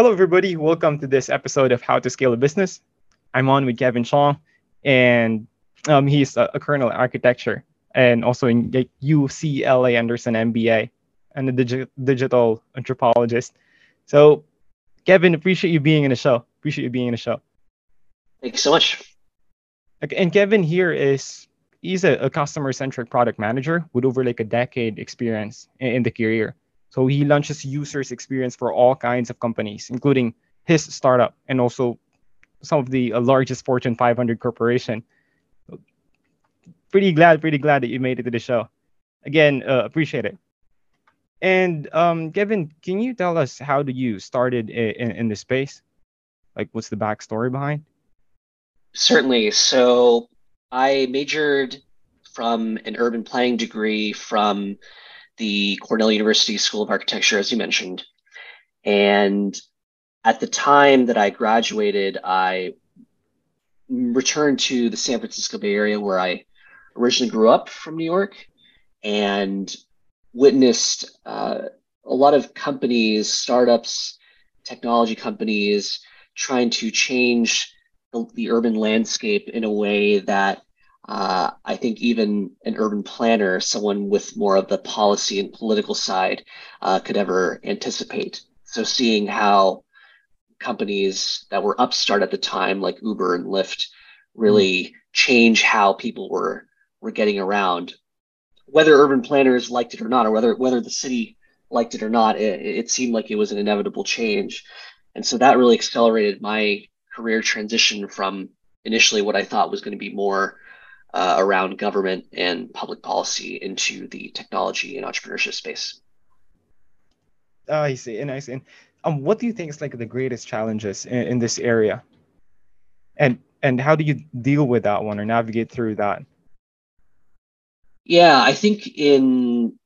Hello, everybody. Welcome to this episode of How to Scale a Business. I'm on with Kevin Chung, and um, he's a, a Cornell Architecture and also in UCLA Anderson MBA and a digi- digital anthropologist. So, Kevin, appreciate you being in the show. Appreciate you being in the show. Thank you so much. Okay, and Kevin here is he's a, a customer centric product manager with over like a decade experience in, in the career. So he launches users experience for all kinds of companies, including his startup and also some of the uh, largest Fortune 500 corporation. Pretty glad, pretty glad that you made it to the show. Again, uh, appreciate it. And um, Kevin, can you tell us how did you started in, in this space? Like, what's the backstory behind? Certainly. So I majored from an urban planning degree from the Cornell University School of Architecture, as you mentioned. And at the time that I graduated, I returned to the San Francisco Bay Area where I originally grew up from New York and witnessed uh, a lot of companies, startups, technology companies trying to change the, the urban landscape in a way that uh, I think even an urban planner, someone with more of the policy and political side, uh, could ever anticipate. So seeing how companies that were upstart at the time, like Uber and Lyft, really change how people were were getting around, whether urban planners liked it or not, or whether whether the city liked it or not, it, it seemed like it was an inevitable change, and so that really accelerated my career transition from initially what I thought was going to be more uh, around government and public policy into the technology and entrepreneurship space. Oh, I see, and I see. And, um, what do you think is like the greatest challenges in, in this area, and and how do you deal with that one or navigate through that? Yeah, I think in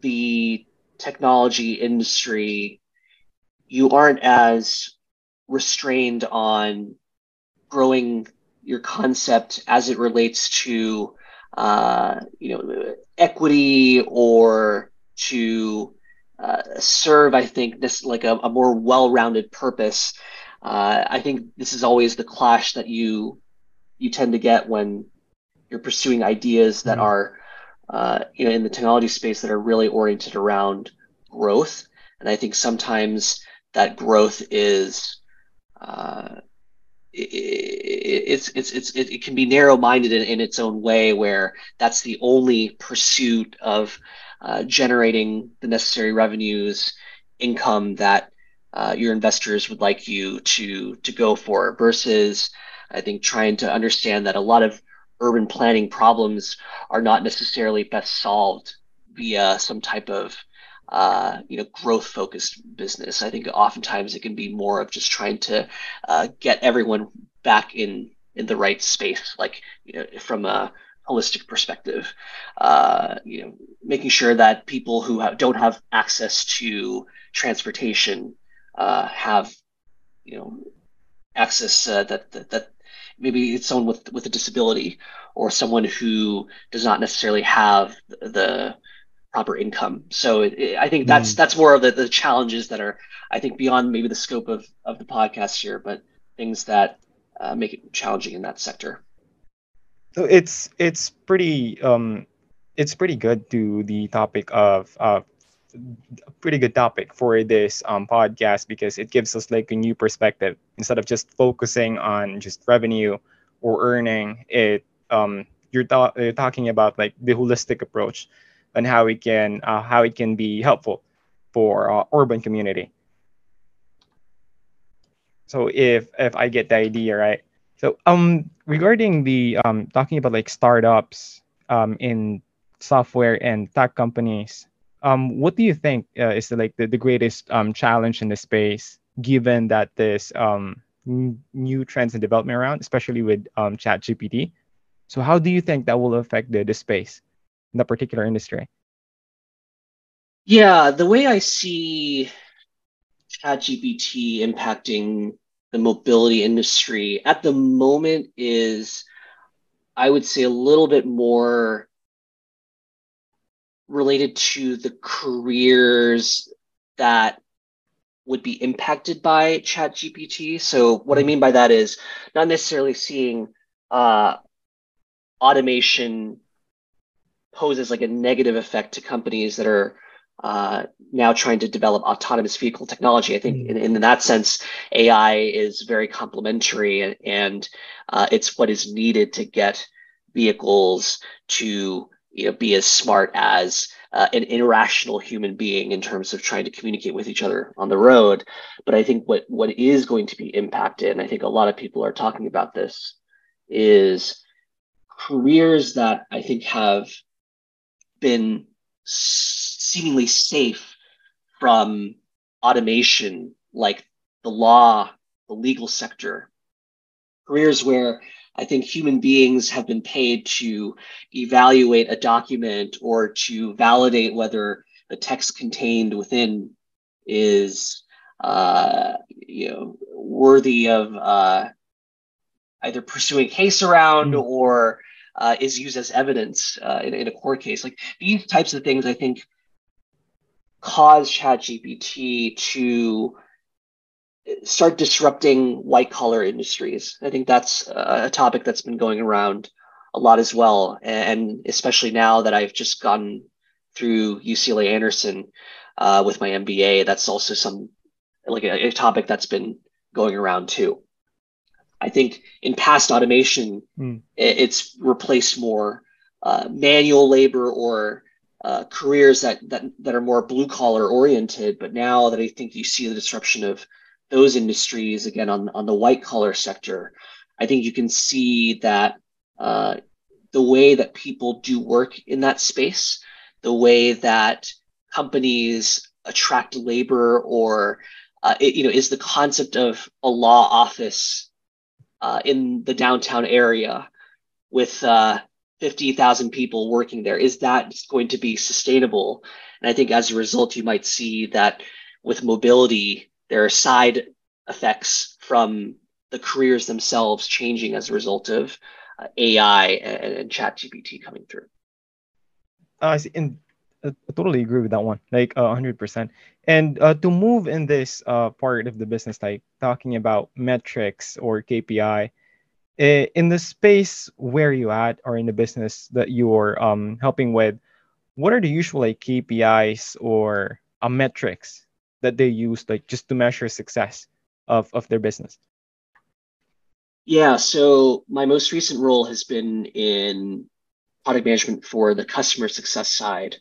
the technology industry, you aren't as restrained on growing your concept as it relates to uh, you know equity or to uh, serve i think this like a, a more well-rounded purpose uh, i think this is always the clash that you you tend to get when you're pursuing ideas that mm-hmm. are uh, you know in the technology space that are really oriented around growth and i think sometimes that growth is uh, it's it's it's it can be narrow-minded in, in its own way where that's the only pursuit of uh, generating the necessary revenues income that uh, your investors would like you to to go for versus i think trying to understand that a lot of urban planning problems are not necessarily best solved via some type of uh, you know growth focused business. I think oftentimes it can be more of just trying to uh, get everyone back in in the right space, like you know, from a holistic perspective. Uh, you know, making sure that people who have, don't have access to transportation uh, have you know access uh, that, that that maybe it's someone with with a disability or someone who does not necessarily have the proper income. So it, it, I think that's mm. that's more of the, the challenges that are I think beyond maybe the scope of of the podcast here, but things that uh, make it challenging in that sector. So it's it's pretty um it's pretty good to the topic of uh pretty good topic for this um podcast because it gives us like a new perspective instead of just focusing on just revenue or earning it um you're, th- you're talking about like the holistic approach and how it can uh, how it can be helpful for uh, urban community. So if if I get the idea right, so um regarding the um talking about like startups um in software and tech companies, um what do you think uh, is the, like the, the greatest um challenge in the space given that this um new trends and development around, especially with um Chat GPT? So how do you think that will affect the, the space? In the particular industry? Yeah, the way I see ChatGPT impacting the mobility industry at the moment is, I would say, a little bit more related to the careers that would be impacted by ChatGPT. So what I mean by that is not necessarily seeing uh, automation poses like a negative effect to companies that are uh, now trying to develop autonomous vehicle technology. I think in, in that sense, AI is very complementary and, and uh, it's what is needed to get vehicles to you know, be as smart as uh, an irrational human being in terms of trying to communicate with each other on the road. But I think what what is going to be impacted, and I think a lot of people are talking about this, is careers that I think have been seemingly safe from automation, like the law, the legal sector, careers where I think human beings have been paid to evaluate a document or to validate whether the text contained within is uh, you know worthy of uh, either pursuing case around mm. or uh, is used as evidence uh, in, in, a court case. Like these types of things, I think, cause ChatGPT to start disrupting white collar industries. I think that's a topic that's been going around a lot as well, and especially now that I've just gone through UCLA Anderson uh, with my MBA, that's also some like a, a topic that's been going around too. I think in past automation, mm. it's replaced more uh, manual labor or uh, careers that, that that are more blue collar oriented. But now that I think you see the disruption of those industries again on on the white collar sector, I think you can see that uh, the way that people do work in that space, the way that companies attract labor or uh, it, you know is the concept of a law office uh, in the downtown area with uh, 50,000 people working there. Is that going to be sustainable? And I think as a result, you might see that with mobility, there are side effects from the careers themselves changing as a result of uh, AI and, and chat GPT coming through. Uh. And I totally agree with that one, like uh, 100%. And uh, to move in this uh, part of the business, like talking about metrics or KPI, eh, in the space where you at or in the business that you're um, helping with, what are the usual like KPIs or uh, metrics that they use like just to measure success of, of their business? Yeah, so my most recent role has been in product management for the customer success side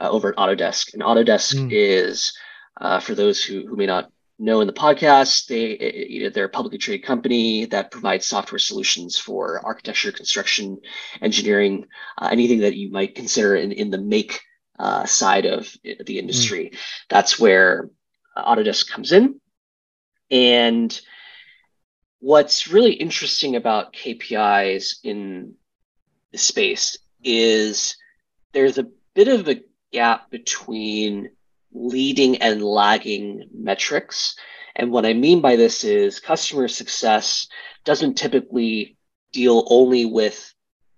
uh, over at Autodesk. And Autodesk mm. is, uh, for those who, who may not know in the podcast, they know, they're a publicly traded company that provides software solutions for architecture, construction, engineering, uh, anything that you might consider in, in the make uh, side of the industry. Mm. That's where Autodesk comes in. And what's really interesting about KPIs in the space is there's a bit of a gap between leading and lagging metrics. And what I mean by this is customer success doesn't typically deal only with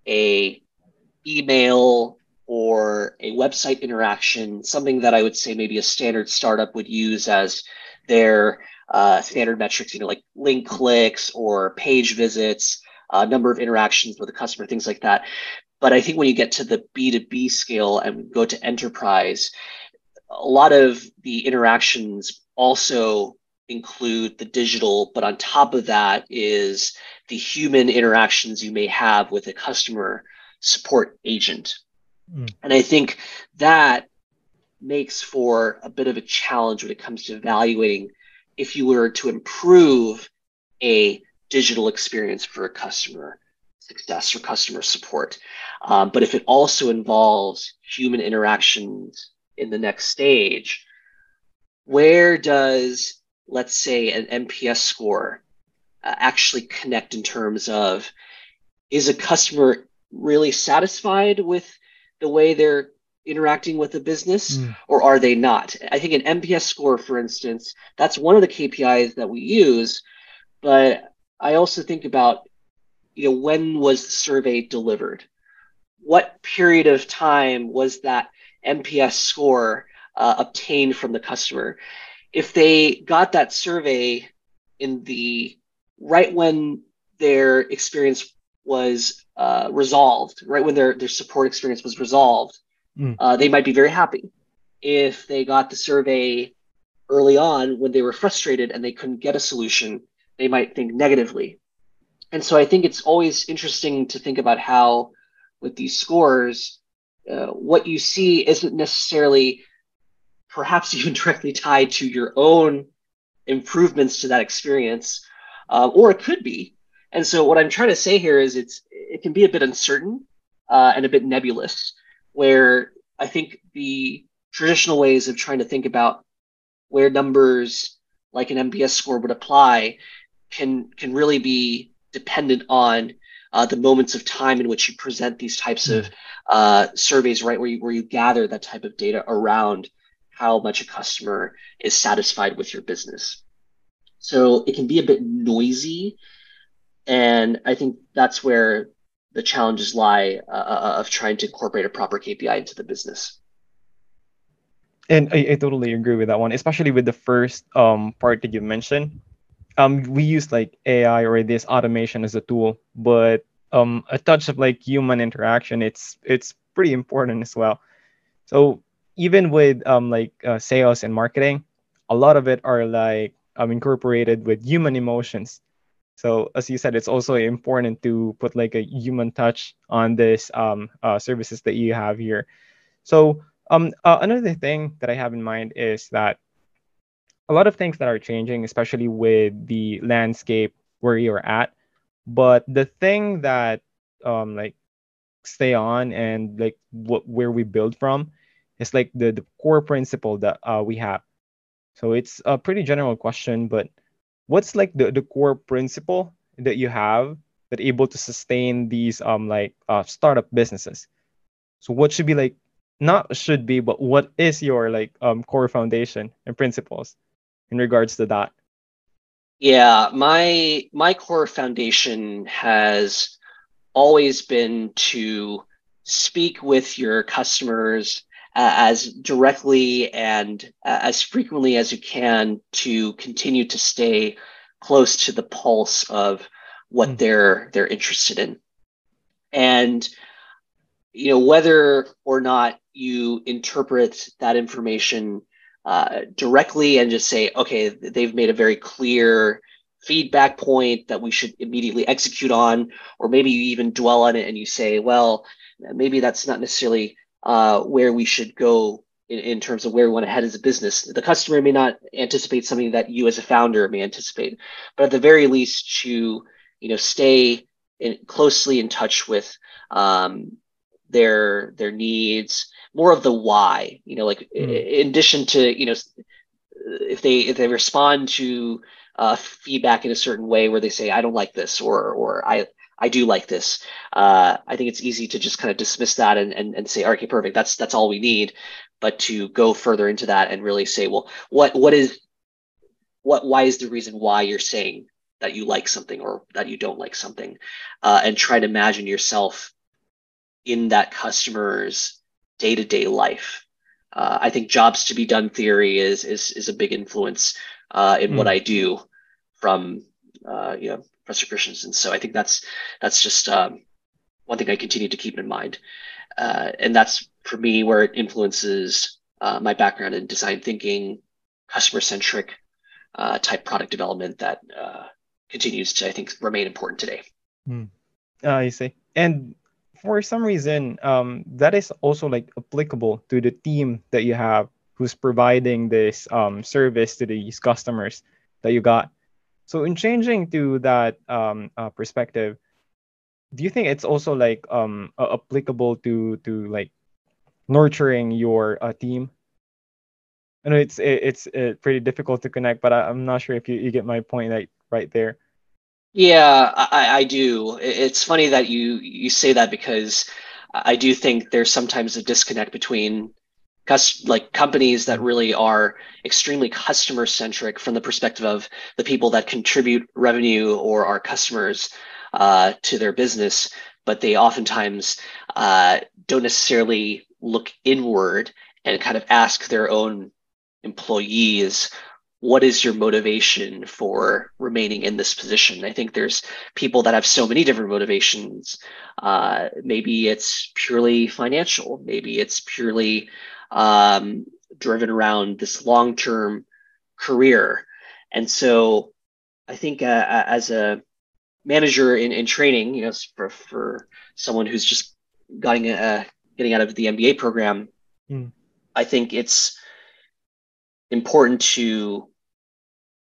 a email or a website interaction, something that I would say maybe a standard startup would use as their uh, standard metrics, you know, like link clicks or page visits, uh, number of interactions with a customer, things like that. But I think when you get to the B2B scale and go to enterprise, a lot of the interactions also include the digital, but on top of that is the human interactions you may have with a customer support agent. Mm. And I think that makes for a bit of a challenge when it comes to evaluating if you were to improve a digital experience for a customer success or customer support. Um, but if it also involves human interactions in the next stage, where does, let's say, an NPS score uh, actually connect in terms of is a customer really satisfied with the way they're interacting with the business mm. or are they not? I think an NPS score, for instance, that's one of the KPIs that we use. But I also think about you know, when was the survey delivered? What period of time was that NPS score uh, obtained from the customer? if they got that survey in the right when their experience was uh, resolved, right when their their support experience was resolved, mm. uh, they might be very happy. If they got the survey early on when they were frustrated and they couldn't get a solution, they might think negatively. And so I think it's always interesting to think about how, with these scores, uh, what you see isn't necessarily perhaps even directly tied to your own improvements to that experience, uh, or it could be. And so what I'm trying to say here is it's it can be a bit uncertain uh, and a bit nebulous, where I think the traditional ways of trying to think about where numbers like an NPS score would apply can can really be dependent on uh, the moments of time in which you present these types of uh, surveys, right, where you where you gather that type of data around how much a customer is satisfied with your business. So it can be a bit noisy, and I think that's where the challenges lie uh, uh of trying to incorporate a proper KPI into the business. And I, I totally agree with that one, especially with the first um, part that you mentioned. Um, we use like AI or this automation as a tool, but um, a touch of like human interaction, it's it's pretty important as well. So even with um, like uh, sales and marketing, a lot of it are like um, incorporated with human emotions. So as you said, it's also important to put like a human touch on this um, uh, services that you have here. So um, uh, another thing that I have in mind is that a lot of things that are changing, especially with the landscape where you're at. But the thing that um, like stay on and like what where we build from is like the, the core principle that uh, we have. So it's a pretty general question, but what's like the, the core principle that you have that able to sustain these um like uh, startup businesses? So what should be like not should be, but what is your like um core foundation and principles in regards to that? Yeah, my my core foundation has always been to speak with your customers uh, as directly and uh, as frequently as you can to continue to stay close to the pulse of what mm. they're they're interested in and you know whether or not you interpret that information uh, directly and just say, okay, they've made a very clear feedback point that we should immediately execute on, or maybe you even dwell on it and you say, well, maybe that's not necessarily uh, where we should go in, in, terms of where we want to head as a business. The customer may not anticipate something that you as a founder may anticipate, but at the very least, to you know stay in, closely in touch with um, their their needs more of the why you know like mm. in addition to you know if they if they respond to uh, feedback in a certain way where they say i don't like this or or i i do like this uh, i think it's easy to just kind of dismiss that and, and and say okay perfect. That's that's all we need. But to go further into that and really say well what what is what why is the reason why you're saying that you like something or that you don't like something? Uh, and try to imagine yourself in that customer's day-to-day life. Uh, I think jobs to be done theory is is is a big influence uh, in mm. what hmm. I do from uh, you know Professor Christensen. So I think that's that's just um, one thing I continue to keep in mind, uh, and that's for me where it influences uh, my background in design thinking, customer centric uh, type product development that continues to I think remain important today. Mm. I see. And for some reason, um, that is also like applicable to the team that you have who's providing this um, service to these customers that you got. So in changing to that um, uh, perspective, do you think it's also like um, uh, applicable to to like nurturing your uh, team? I know it's it, it's uh, pretty difficult to connect, but I, am not sure if you, you get my point like right there. Yeah, I, I do. It's funny that you you say that because I do think there's sometimes a disconnect between like companies that really are extremely customer centric from the perspective of the people that contribute revenue or are customers uh, to their business, but they oftentimes uh, don't necessarily look inward and kind of ask their own employees what is your motivation for remaining in this position? I think there's people that have so many different motivations. Uh, maybe it's purely financial. Maybe it's purely um, driven around this long-term career. And so, I think uh, as a manager in, in training, you know, for, for someone who's just getting uh, getting out of the MBA program, mm. I think it's important to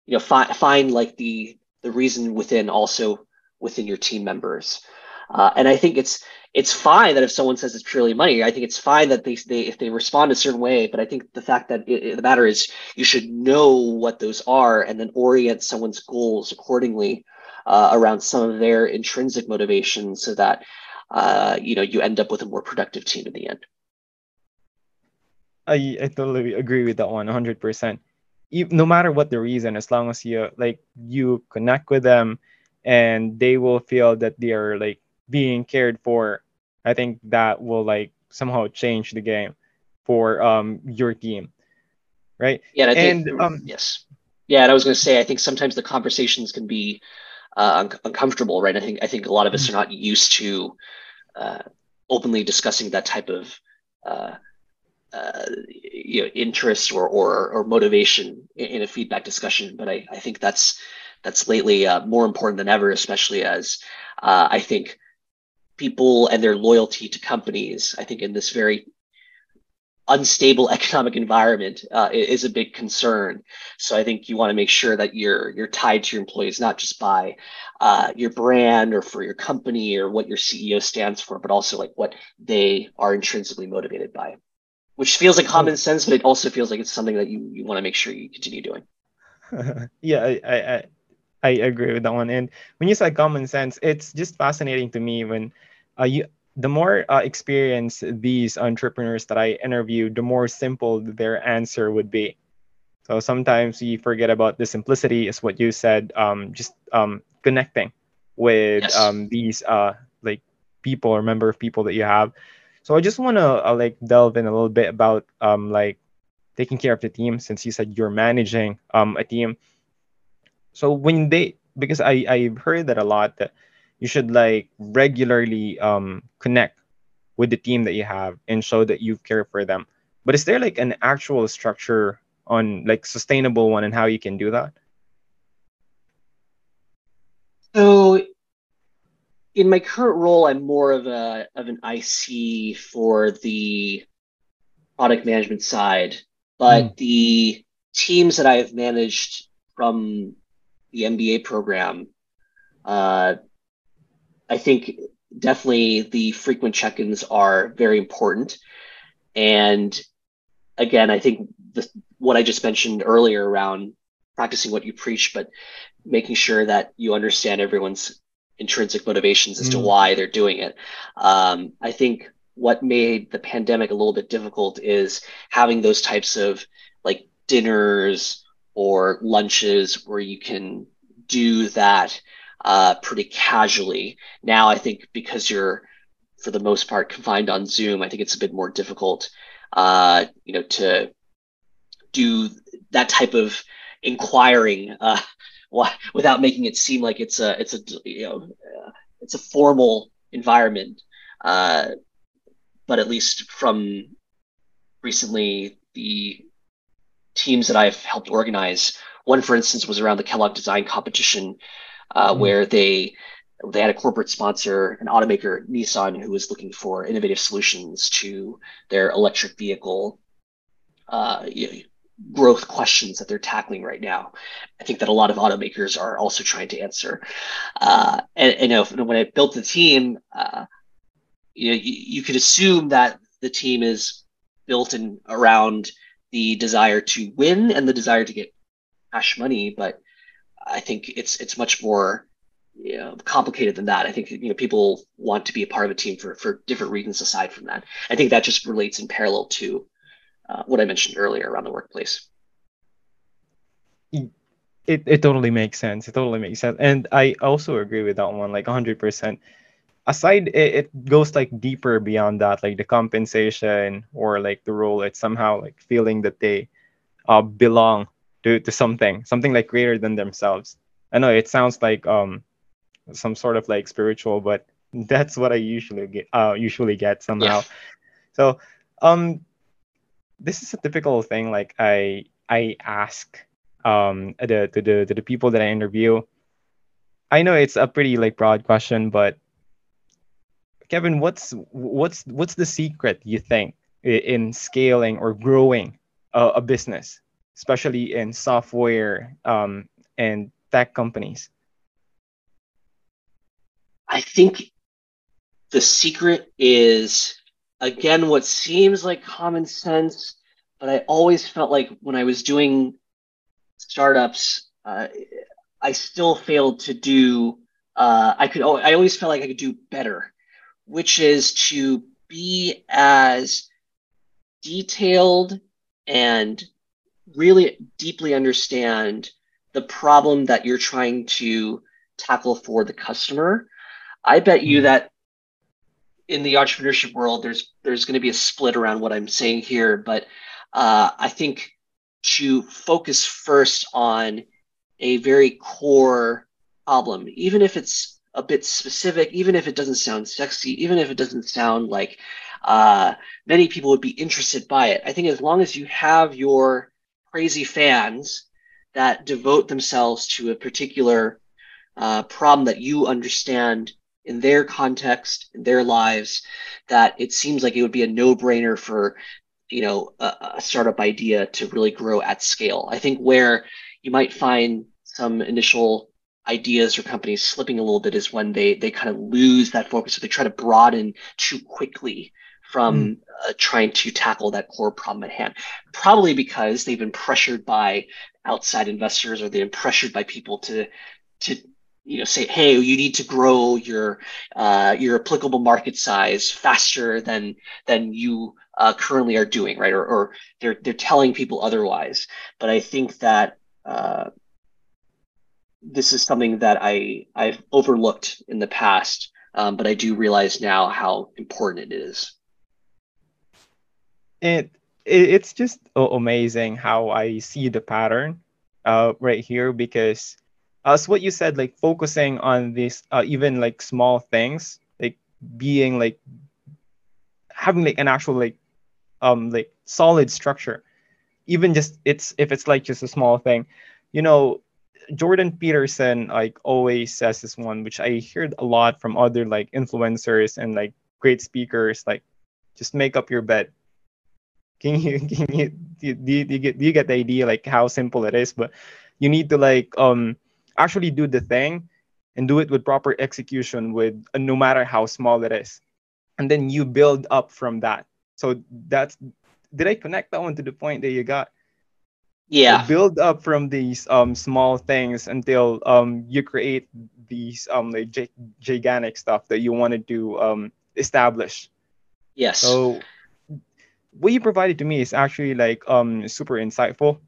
you know fi- find like the the reason within also within your team members. Uh, and i think it's it's fine that if someone says it's purely money i think it's fine that they, they if they respond a certain way but i think the fact that it, the matter is you should know what those are and then orient someone's goals accordingly uh, around some of their intrinsic motivations so that uh, you know you end up with a more productive team in the end. I, I totally agree with that one 100% no matter what the reason as long as you like you connect with them and they will feel that they are like being cared for i think that will like somehow change the game for um your team right? Yeah and, think, um yes. Yeah and i was going to say i think sometimes the conversations can be uh, un- uncomfortable right? I think i think a lot of us mm-hmm. are not used to uh, openly discussing that type of uh, uh, you know, interest or, or, or motivation in, a feedback discussion. But I, I think that's that's lately uh, more important than ever, especially as uh, I think people and their loyalty to companies, I think in this very unstable economic environment uh, is a big concern. So I think you want to make sure that you're you're tied to your employees not just by uh, your brand or for your company or what your CEO stands for, but also like what they are intrinsically motivated by which feels like common sense, but it also feels like it's something that you, you want to make sure you continue doing. yeah, I, I I agree with that one. And when you say common sense, it's just fascinating to me when uh, you the more uh, experience these entrepreneurs that I interview, the more simple their answer would be. So sometimes you forget about the simplicity, is what you said. Um, just um, connecting with yes. um, these uh, like people or member of people that you have so I just want to uh, like delve in a little bit about um like taking care of the team since you said you're managing um a team. So when they because I I've heard that a lot that you should like regularly um connect with the team that you have and show that you care for them. But is there like an actual structure on like sustainable one and how you can do that? So in my current role, I'm more of a of an IC for the product management side, but mm. the teams that I have managed from the MBA program, uh, I think definitely the frequent check-ins are very important. And again, I think the, what I just mentioned earlier around practicing what you preach, but making sure that you understand everyone's intrinsic motivations as mm. to why they're doing it. Um, I think what made the pandemic a little bit difficult is having those types of like dinners or lunches where you can do that uh, pretty casually. Now, I think because you're for the most part confined on Zoom, I think it's a bit more difficult, uh, you know, to do that type of inquiring uh, without making it seem like it's a it's a you know uh, it's a formal environment. Uh, but at least from recently, the teams that I've helped organize, one for instance was around the Kellogg Design Competition, uh, mm where they they had a corporate sponsor, an automaker, Nissan, who was looking for innovative solutions to their electric vehicle uh, growth questions that they're tackling right now. I think that a lot of automakers are also trying to answer. Uh, and, and you know, when I built the team, uh, you know, you, you could assume that the team is built in around the desire to win and the desire to get cash money, but I think it's it's much more you know, complicated than that. I think you know people want to be a part of a team for for different reasons aside from that. I think that just relates in parallel to uh, what I mentioned earlier around the workplace. It, it totally makes sense. It totally makes sense. And I also agree with that one, like 100%. Aside, it, it goes like deeper beyond that, like the compensation or like the role. It's somehow like feeling that they uh, belong to, to something, something like greater than themselves. I know it sounds like um some sort of like spiritual, but that's what I usually get uh usually get somehow. Yeah. So um this is a typical thing like I I ask um the to the to the people that I interview. I know it's a pretty like broad question, but Kevin, what's what's what's the secret you think in scaling or growing a, a business, especially in software um, and tech companies? I think the secret is again what seems like common sense, but I always felt like when I was doing startups, uh, I still failed to do. Uh, I could. I always felt like I could do better, which is to be as detailed and really deeply understand the problem that you're trying to tackle for the customer. I bet you mm-hmm. that in the entrepreneurship world, there's there's going to be a split around what I'm saying here, but uh, I think to focus first on a very core problem, even if it's a bit specific, even if it doesn't sound sexy, even if it doesn't sound like uh, many people would be interested by it. I think as long as you have your crazy fans that devote themselves to a particular uh, problem that you understand in their context, in their lives, that it seems like it would be a no-brainer for you know a, a startup idea to really grow at scale. I think where you might find some initial ideas or companies slipping a little bit is when they they kind of lose that focus or they try to broaden too quickly from mm. uh, trying to tackle that core problem at hand probably because they've been pressured by outside investors or they've been pressured by people to to you know say hey you need to grow your uh, your applicable market size faster than than you uh, currently are doing right? Or, or they're they're telling people otherwise. But i think that uh, this is something that i i've overlooked in the past um, but i do realize now how important it is. It, it it's just amazing how i see the pattern uh, right here because as what you said, like focusing on these uh, even like small things, like being like having like an actual like um like solid structure. Even just it's if it's like just a small thing, you know, Jordan Peterson like always says this one, which I heard a lot from other like influencers and like great speakers, like just make up your bed. Can you can you do, you, do you get do you get the idea like how simple it is? But you need to like um actually do the thing and do it with proper execution with uh, no matter how small it is. And then you build up from that. So that's did i connect that one to the point that you got? Yeah. build up from these um small things until um you create these um like gigantic stuff that you wanted to um establish. Yes. So what you provided to me is actually like um super insightful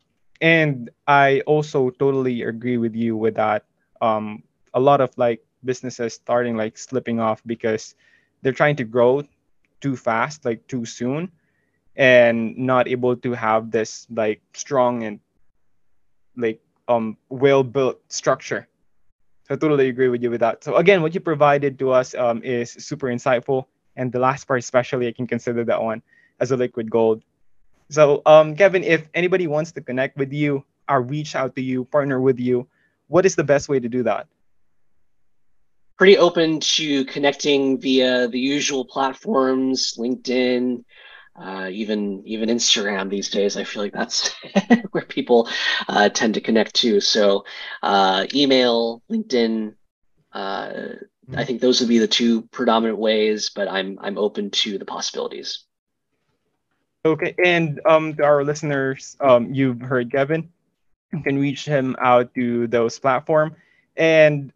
and I also totally agree with you with that. Um, a lot of like businesses starting like slipping off because they're trying to grow too fast, like too soon, and not able to have this like strong and like um well built structure. So I totally agree with you with that. So again, what you provided to us um, is super insightful, and the last part especially, I can consider that one as a liquid gold. So, um, Kevin, if anybody wants to connect with you or reach out to you, partner with you, what is the best way to do that? Pretty open to connecting via the usual platforms, LinkedIn, uh, even even Instagram these days. I feel like that's where people uh, tend to connect to. So, uh, email, LinkedIn. Uh, mm-hmm. I think those would be the two predominant ways, but I'm I'm open to the possibilities. Okay, and um, to our listeners, um, you've heard Kevin. You can reach him out to those platform. And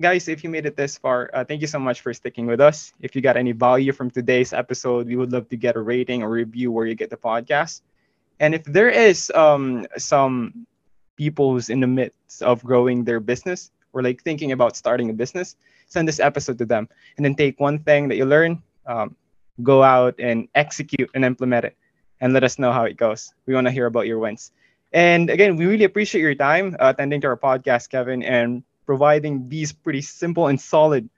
guys, if you made it this far, uh, thank you so much for sticking with us. If you got any value from today's episode, we would love to get a rating or review where you get the podcast. And if there is um, some people who's in the midst of growing their business or like thinking about starting a business, send this episode to them and then take one thing that you learn, um, go out and execute and implement it and let us know how it goes. We want to hear about your wins. And again, we really appreciate your time uh, attending to our podcast, Kevin, and providing these pretty simple and solid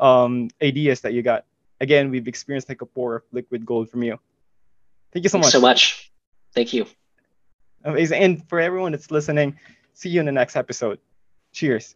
um, ideas that you got. Again, we've experienced like a pour of liquid gold from you. Thank you so Thanks much. so much. Thank you. Amazing. And for everyone that's listening, see you in the next episode. Cheers.